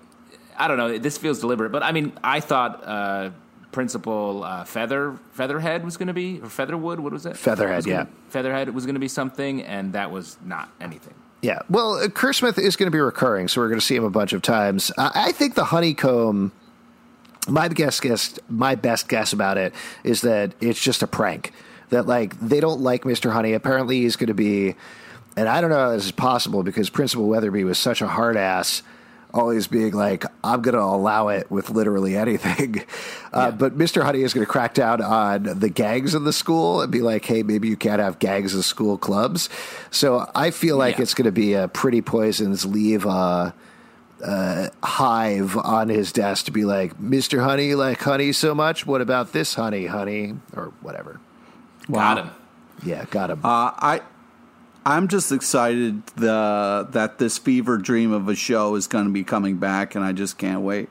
I don't know. This feels deliberate, but I mean, I thought uh, Principal uh, Feather Featherhead was going to be or Featherwood. What was it? Featherhead, Was yeah. Featherhead was going to be something, and that was not anything. Yeah, well, uh, Kerr Smith is going to be recurring, so we're going to see him a bunch of times. I, I think the honeycomb. My guess, guess, my best guess about it is that it's just a prank. That like they don't like Mister Honey. Apparently, he's going to be, and I don't know how this is possible because Principal Weatherby was such a hard ass, always being like, "I'm going to allow it with literally anything." *laughs* Uh, but Mister Honey is going to crack down on the gangs in the school and be like, "Hey, maybe you can't have gangs in school clubs." So I feel like Yeah. it's going to be a Pretty Poisons leave. Uh, uh, hive on his desk to be like, Mr. Honey, you like honey so much? What about this honey, honey? Or whatever. Got him. Yeah, got him. Uh, I I'm just excited the that this fever dream of a show is going to be coming back, and I just can't wait.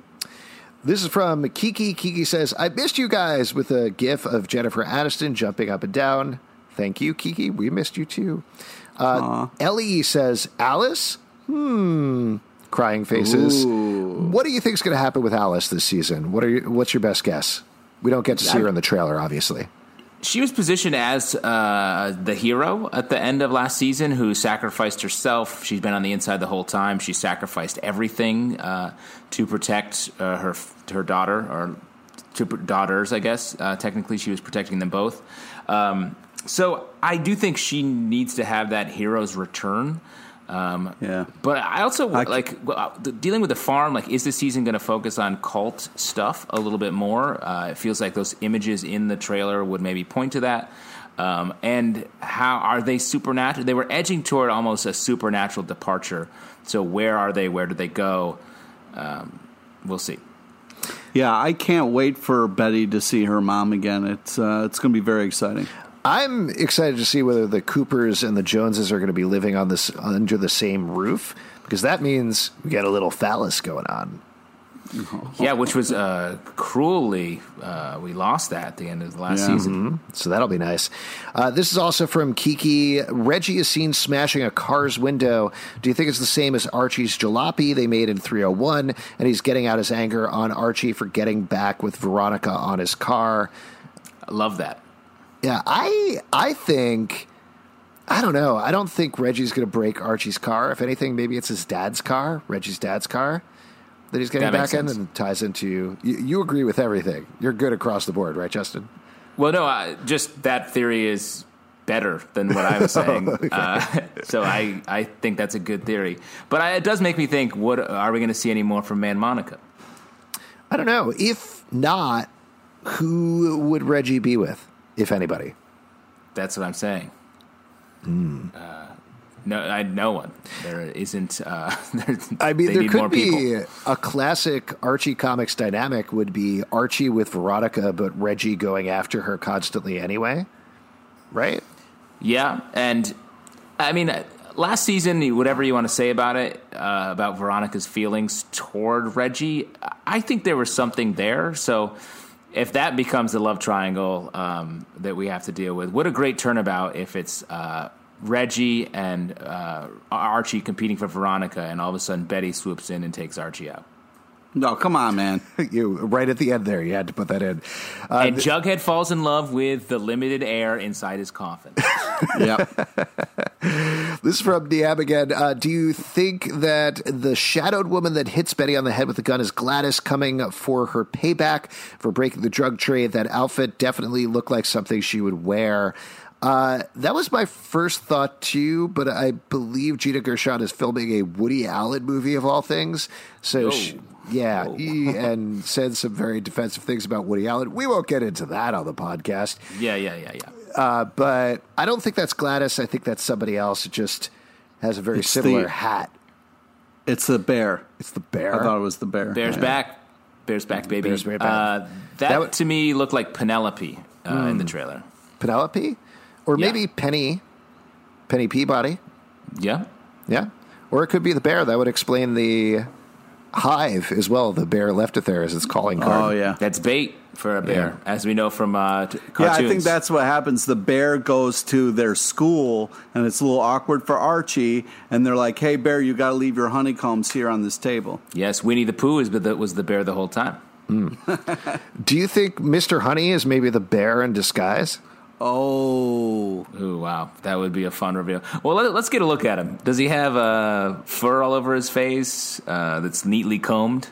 This is from Kiki. Kiki says, I missed you guys with a gif of Jennifer Aniston jumping up and down. Thank you, Kiki. We missed you too. Uh, Ellie says, Alice? Hmm. Crying faces. Ooh. What do you think is going to happen with Alice this season? What are you, what's your best guess? We don't get to see her in the trailer, obviously. She was positioned as uh, the hero at the end of last season who sacrificed herself. She's been on the inside the whole time. She sacrificed everything uh, to protect uh, her her daughter or two daughters, I guess. Uh, technically, she was protecting them both. Um, so I do think she needs to have that hero's return. Um, Yeah. But I also I- like uh, the- dealing with the farm. Like, is this season going to focus on cult stuff a little bit more? Uh, it feels like those images in the trailer would maybe point to that. Um, and how are they supernatural? They were edging toward almost a supernatural departure. So where are they? Where do they go? Um, we'll see. Yeah, I can't wait for Betty to see her mom again. It's uh, it's going to be very exciting. I'm excited to see whether the Coopers and the Joneses are going to be living on this under the same roof because that means we got a little Falice going on. Yeah, which was uh, cruelly uh, we lost that at the end of the last Yeah. season. So that'll be nice. Uh, this is also from Kiki. Reggie is seen smashing a car's window. Do you think it's the same as Archie's jalopy they made in 301? And he's getting out his anger on Archie for getting back with Veronica on his car. I love that. Yeah, I I think I don't know. I don't think Reggie's going to break Archie's car. If anything, maybe it's his dad's car, Reggie's dad's car, that he's getting That back in and ties into. You, you agree with everything. You're good across the board, right, Justin? Well, no, I, just that theory is better than what I was *laughs* saying. uh, so I, I think that's a good theory. But I, it does make me think: What are we going to see any more from Man Monica? I don't know. If not, who would Reggie be with, if anybody? That's what I'm saying. Uh, no, I no one. There isn't. Uh, *laughs* I mean, there could be people. a classic Archie comics dynamic would be Archie with Veronica, but Reggie going after her constantly anyway, right? Yeah, and I mean, uh, last season, whatever you want to say about it, uh, about Veronica's feelings toward Reggie, I think there was something there. So if that becomes the love triangle um, that we have to deal with, what a great turnabout if it's uh, Reggie and uh, Archie competing for Veronica, and all of a sudden Betty swoops in and takes Archie out. No, come on, man. *laughs* You right at the end there, you had to put that in. Uh, and Jughead falls in love with the limited air inside his coffin. *laughs* yep. *laughs* This is from DM again. Uh, do you think that the shadowed woman that hits Betty on the head with the gun is Gladys coming for her payback for breaking the drug trade? That outfit definitely looked like something she would wear. Uh, that was my first thought too, but I believe Gina Gershon is filming a Woody Allen movie of all things. So, she, yeah, he, and said some very defensive things about Woody Allen. We won't get into that on the podcast. yeah, yeah, yeah, yeah. Uh, but I don't think that's Gladys. I think that's somebody else. It just has a very It's similar the- hat. It's the bear. It's the bear. I thought it was the bear. Bears back. Bears back, baby. Bears back. Uh, that That would- to me looked like Penelope uh, in Hmm. the trailer. Penelope, or Yeah. maybe Penny, Penny Peabody. Yeah. Yeah, or it could be the bear. That would explain the hive as well. The bear left it there as its calling card. Oh yeah. That's bait for a bear, as we know from uh, t- Yeah. I think that's what happens. The bear goes to their school, and it's a little awkward for Archie. And they're like, "Hey, bear, you got to leave your honeycombs here on this table." Yes, Winnie the Pooh is, but that was the bear the whole time. *laughs* Do you think Mr. Honey is maybe the bear in disguise? Oh, Ooh, wow, that would be a fun reveal. Well, let, us get a look at him. Does he have uh, fur all over his face uh, that's neatly combed?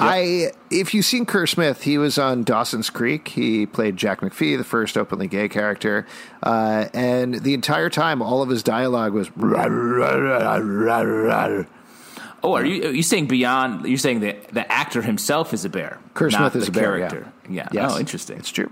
I, if you've seen Kerr Smith, he was on Dawson's Creek. He played Jack McPhee, the first openly gay character, uh, and the entire time, all of his dialogue was. Oh, are you are you saying beyond? You're saying that the actor himself is a bear. Not Smith is a bear. character. Yeah. Yeah. Yes. Oh, interesting. It's true.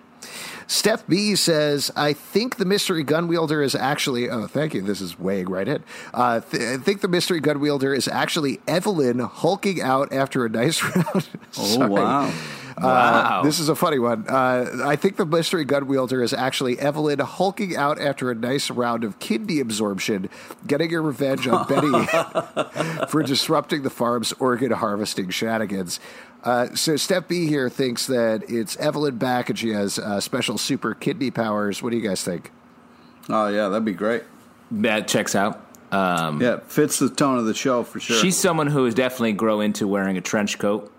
Steph B says, I think the mystery gun wielder is actually. Oh, thank you. This is weighing right in. Uh, th- I think the mystery gun wielder is actually Evelyn hulking out after a nice *laughs* round. oh wow. Wow. Uh, this is a funny one. Uh, I think the mystery gun wielder is actually Evelyn hulking out after a nice round of kidney absorption, getting her revenge on Betty *laughs* for disrupting the farm's organ harvesting shenanigans. Uh, so Steph B here thinks that it's Evelyn back and she has uh, special super kidney powers. What do you guys think? Oh yeah, that'd be great. That checks out. Um, Yeah, fits the tone of the show for sure. She's someone who is definitely grow into wearing a trench coat,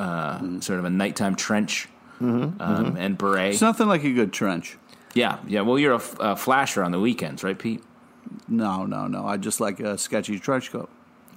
uh, sort of a nighttime trench um, and beret. it's nothing like a good trench. yeah, yeah. Well, you're a, f- a flasher on the weekends, right, Pete? No, no, no. I just like a sketchy trench coat.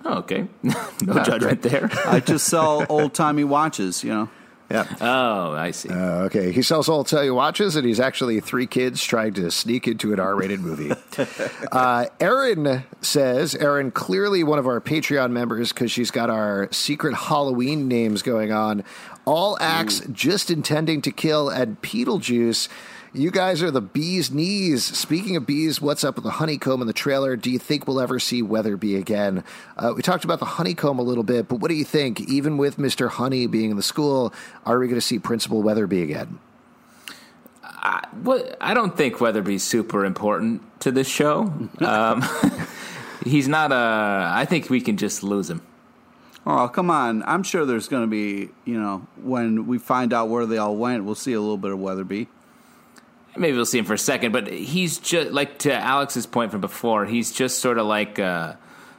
Oh, okay. *laughs* no judgment there. I just sell old timey watches. You know. Yeah. Oh, I see. Uh, okay. He sells all tell you watches, and he's actually three kids trying to sneak into an R rated movie. *laughs* uh, Erin says, Erin, clearly one of our Patreon members because she's got our secret Halloween names going on. All acts just intending to kill and Beetlejuice. You guys are the bee's knees. Speaking of bees, what's up with the honeycomb in the trailer? Do you think we'll ever see Weatherby again? Uh, we talked about the honeycomb a little bit, but what do you think? Even with Mr. Honey being in the school, are we going to see Principal Weatherby again? What I don't think Weatherby's super important to this show. *laughs* Um, *laughs* he's not a. I think we can just lose him. Oh come on! I'm sure there's going to be. You know, when we find out where they all went, we'll see a little bit of Weatherby. Maybe we'll see him for a second, but he's just like to Alex's point from before. He's just sort of like a,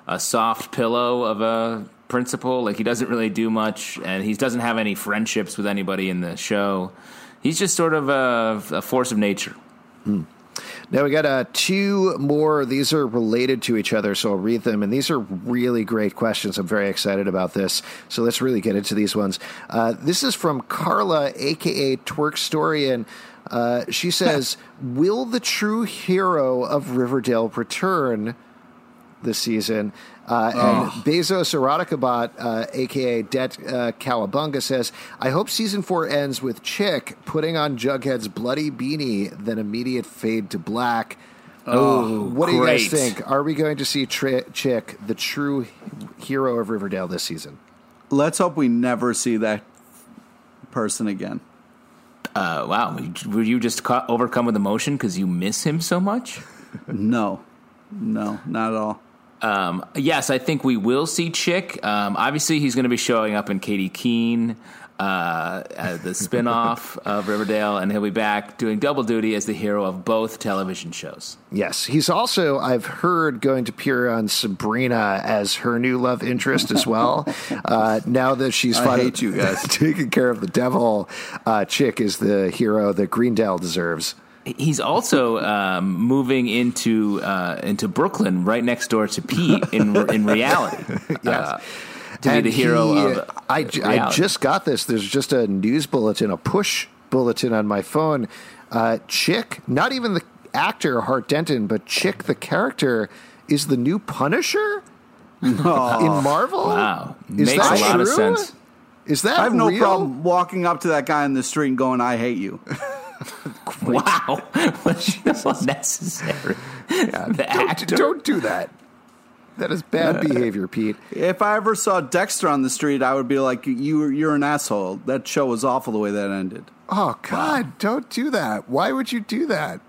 a soft pillow of a principal. Like he doesn't really do much, and he doesn't have any friendships with anybody in the show. He's just sort of a, a force of nature. Now we got uh, two more. These are related to each other, so I'll read them. And these are really great questions. I'm very excited about this. So let's really get into these ones. Uh, this is from Carla, aka Twerk Twerkstorian. Uh, she says, "Will the true hero of Riverdale return this season?" Uh, and Bezos Eroticabot, uh, aka Det uh, Cowabunga, says, "I hope season four ends with Chick putting on Jughead's bloody beanie, then immediate fade to black." Oh, What do you guys think? Are we going to see Tri- Chick, the true hero of Riverdale, this season? Let's hope we never see that person again. Uh, wow, were you just ca- overcome with emotion because you miss him so much? *laughs* No, no, not at all. Um, yes, I think we will see Chick. Um, obviously, he's going to be showing up in Katy Keene, uh, uh, the spinoff of Riverdale, and he'll be back doing double duty as the hero of both television shows. Yes, he's also I've heard going to appear on Sabrina as her new love interest as well. *laughs* uh, now that she's I finally hate you guys. *laughs* taking care of the devil, uh, Chick is the hero that Greendale deserves. He's also um, moving into uh, into Brooklyn, right next door to Pete in in reality. *laughs* Uh, to be the hero he- of I, j- I reality. just got this. There's just a news bulletin, a push bulletin on my phone. Uh, Chick, not even the actor Hart Denton, but Chick, the character, is the new Punisher *laughs* in Marvel. wow Is makes that a lot of true? sense. Is that I have no real? problem walking up to that guy in the street and going, "I hate you." *laughs* Wow, *laughs* that's unnecessary. the Don't, actor. don't do that. That is bad behavior, Pete. If I ever saw Dexter on the street, I would be like, "You, you're an asshole." That show was awful the way that ended. Oh God, don't do that. Why would you do that?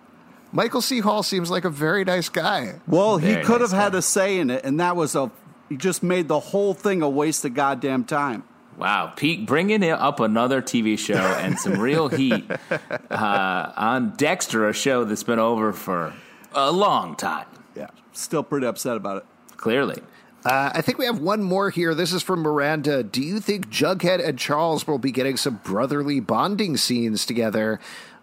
Michael C. Hall seems like a very nice guy. Well, he could nice have had a say in it, and that was a. He just made the whole thing a waste of goddamn time. Wow, Pete, bringing it up another TV show and some real heat *laughs* uh, on Dexter, a show that's been over for a long time. Yeah, still pretty upset about it. Clearly, Uh, I think we have one more here. This is from Miranda. Do you think Jughead and Charles will be getting some brotherly bonding scenes together?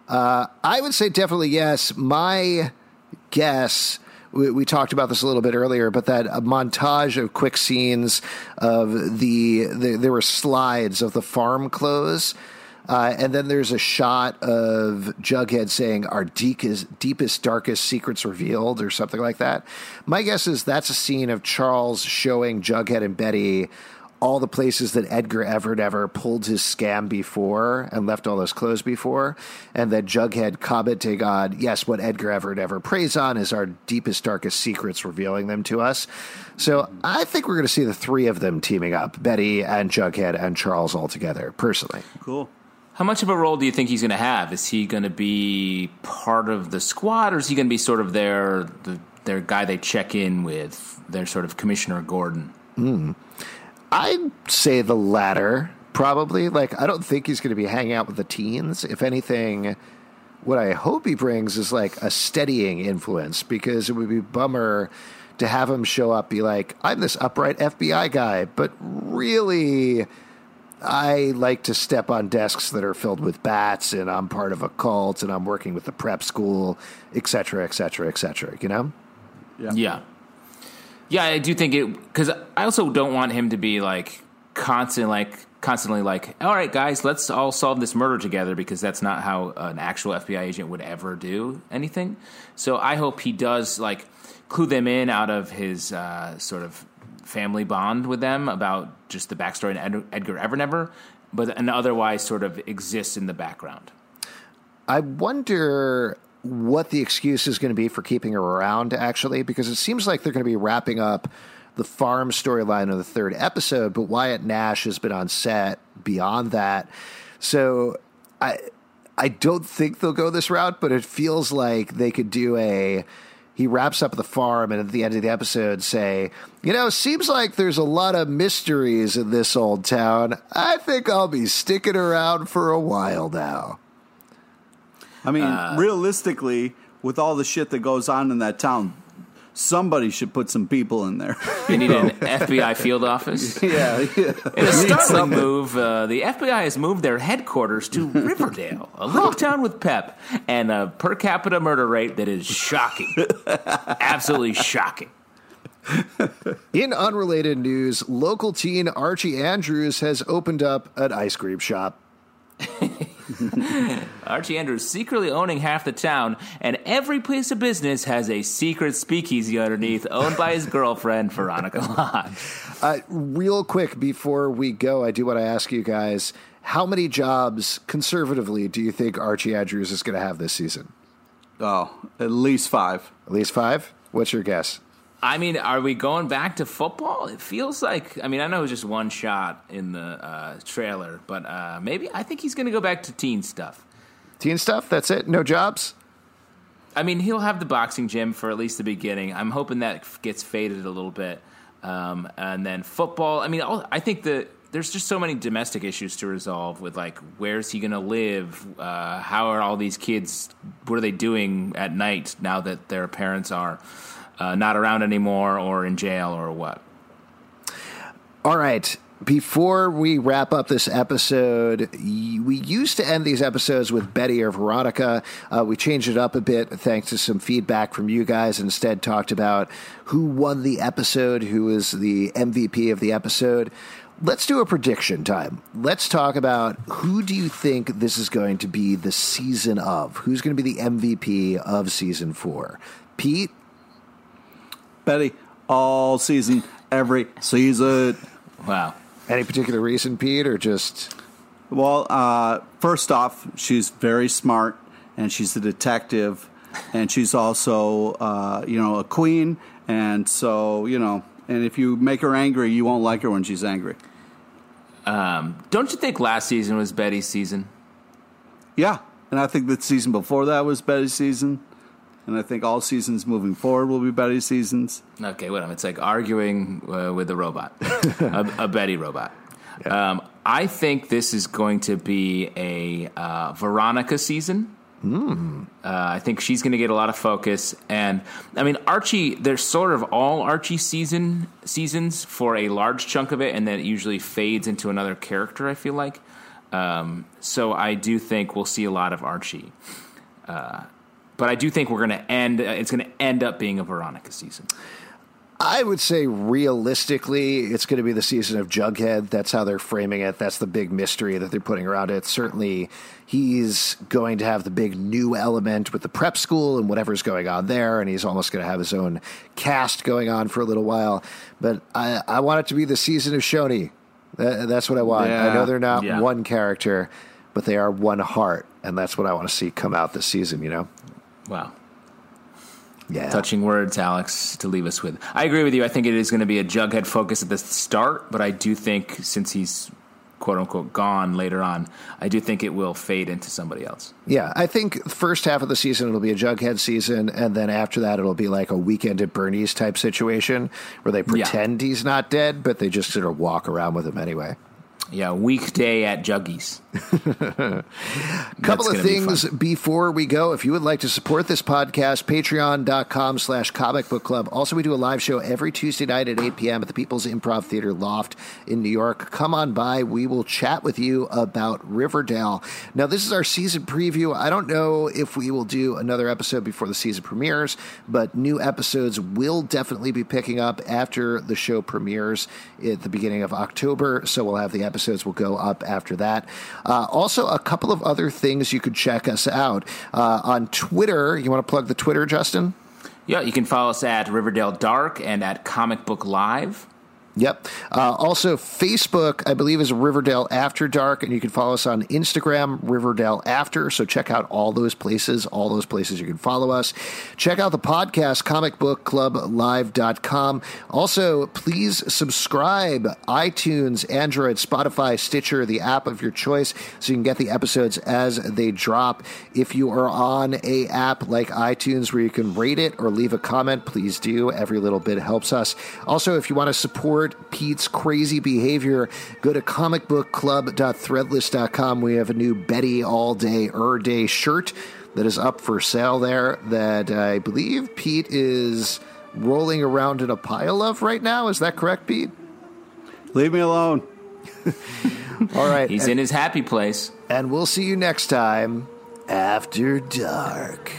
Uh, I would say definitely yes. My guess. We, we talked about this a little bit earlier, but that a montage of quick scenes of the, the there were slides of the farm clothes, uh, and then there's a shot of Jughead saying, "Our deepest, deepest, darkest secrets revealed," or something like that. My guess is that's a scene of Charles showing Jughead and Betty all the places that Edgar Evernever pulled his scam before and left all those clothes before, and that Jughead commenting on, yes, what Edgar Evernever preys on is our deepest, darkest secrets, revealing them to us. So I think we're going to see the three of them teaming up, Betty and Jughead and Charles all together, personally. Cool. How much of a role do you think he's going to have? Is he going to be part of the squad, or is he going to be sort of their the, their guy they check in with, their sort of Commissioner Gordon? Mm. I'd say the latter, probably. Like, I don't think he's going to be hanging out with the teens. If anything, what I hope he brings is like a steadying influence because it would be bummer to have him show up, be like, I'm this upright FBI guy, but really I like to step on desks that are filled with bats, and I'm part of a cult, and I'm working with the prep school, et cetera, et cetera, et cetera. You know? Yeah. Yeah. Yeah, I do think it because I also don't want him to be like constant, like constantly like, all right, guys, let's all solve this murder together because that's not how an actual FBI agent would ever do anything. So I hope he does like clue them in out of his uh, sort of family bond with them about just the backstory in Ed- Edgar Evernever, but and otherwise sort of exists in the background. I wonder what the excuse is going to be for keeping her around, actually, because it seems like they're going to be wrapping up the farm storyline in the third episode, but Wyatt Nash has been on set beyond that. So I I don't think they'll go this route, but it feels like they could do a he wraps up the farm and at the end of the episode say, You know, seems like there's a lot of mysteries in this old town. I think I'll be sticking around for a while now. I mean, uh, realistically, with all the shit that goes on in that town, somebody should put some people in there. You need an FBI field office. Yeah, yeah. In a startling move, uh, the FBI has moved their headquarters to *laughs* Riverdale, a little town with pep and a per capita murder rate that is shocking, *laughs* absolutely shocking. In unrelated news, local teen Archie Andrews has opened up an ice cream shop. *laughs* *laughs* Archie Andrews secretly owning half the town, and every piece of business has a secret speakeasy underneath, owned by his girlfriend Veronica Lodge. *laughs* Uh, real quick before we go, I do want to ask you guys: How many jobs, conservatively, do you think Archie Andrews is going to have this season? Oh, at least five. At least five. What's your guess? I mean, are we going back to football? It feels like. I mean, I know it was just one shot in the uh, trailer, but uh, maybe I think he's going to go back to teen stuff. Teen stuff. That's it. No jobs. I mean, he'll have the boxing gym for at least the beginning. I'm hoping that gets faded a little bit, um, and then football. I mean, I think that there's just so many domestic issues to resolve with like where's he going to live uh, how are all these kids what are they doing at night now that their parents are uh, not around anymore or in jail or what. All right. Before we wrap up this episode, we used to end these episodes with Betty or Veronica. Uh, we changed it up a bit thanks to some feedback from you guys. Instead, talked about who won the episode, who is the MVP of the episode. Let's do a prediction time. Let's talk about who do you think this is going to be the season of? Who's going to be the MVP of season four? Pete, Betty all season, every season. Wow. Any particular reason, Pete, or just? Well, uh, first off, she's very smart, and she's a detective, and she's also, uh, you know, a queen, and so you know, and if you make her angry, you won't like her when she's angry. Um, don't you think last season was Betty's season? Yeah, and I think the season before that was Betty's season and I think all seasons moving forward will be Betty seasons. Okay, wait minute. It's like arguing uh, with a robot, *laughs* a, a, Betty robot. Yeah. Um, I think this is going to be a uh, Veronica season. Mm. Uh, I think she's going to get a lot of focus, and I mean Archie. There's sort of all Archie season seasons for a large chunk of it, and then it usually fades into another character. I feel like, um, so I do think we'll see a lot of Archie. But I do think we're going to end. Uh, it's going to end up being a Veronica season. I would say realistically, it's going to be the season of Jughead. That's how they're framing it. That's the big mystery that they're putting around it. Certainly, he's going to have the big new element with the prep school and whatever's going on there, and he's almost going to have his own cast going on for a little while. But I, I want it to be the season of Choni. That, that's what I want. Yeah. I know they're not yeah. one character, but they are one heart, and that's what I want to see come out this season. You know. Wow. Yeah. Touching words, Alex, to leave us with. I agree with you. I think it is going to be a Jughead focus at the start, but I do think since he's quote unquote gone later on, I do think it will fade into somebody else. Yeah, I think first half of the season it'll be a Jughead season, and then after that it'll be like a weekend at Bernie's type situation where they pretend yeah. he's not dead, but they just sort of walk around with him anyway. Yeah, weekday at Juggies. *laughs* couple of things be before we go. If you would like to support this podcast, patreon.com slash comic book club. Also, we do a live show every Tuesday night at 8 p.m. at the People's Improv Theater Loft in New York. Come on by. We will chat with you about Riverdale. Now, this is our season preview. I don't know if we will do another episode before the season premieres, but new episodes will definitely be picking up after the show premieres at the beginning of October. So we'll have the episodes will go up after that. Uh, also, a couple of other things you could check us out uh, on Twitter. You want to plug the Twitter, Justin? Yeah, you can follow us at Riverdale Dark and at Comic Book Live. Yep. Uh, also, Facebook, I believe, is Riverdale After Dark, and you can follow us on Instagram, Riverdale After. So check out all those places, all those places you can follow us. Check out the podcast, comicbookclublive.com. Also, please subscribe, iTunes, Android, Spotify, Stitcher, the app of your choice, so you can get the episodes as they drop. If you are on a app like iTunes where you can rate it or leave a comment, please do. Every little bit helps us. Also, if you want to support support Pete's crazy behavior, go to comicbookclub.threadless.com. We have a new Betty All Day Er Day shirt that is up for sale there that I believe Pete is rolling around in a pile of right now. Is that correct, Pete? Leave me alone. *laughs* All right. He's and, in his happy place. And we'll see you next time after dark.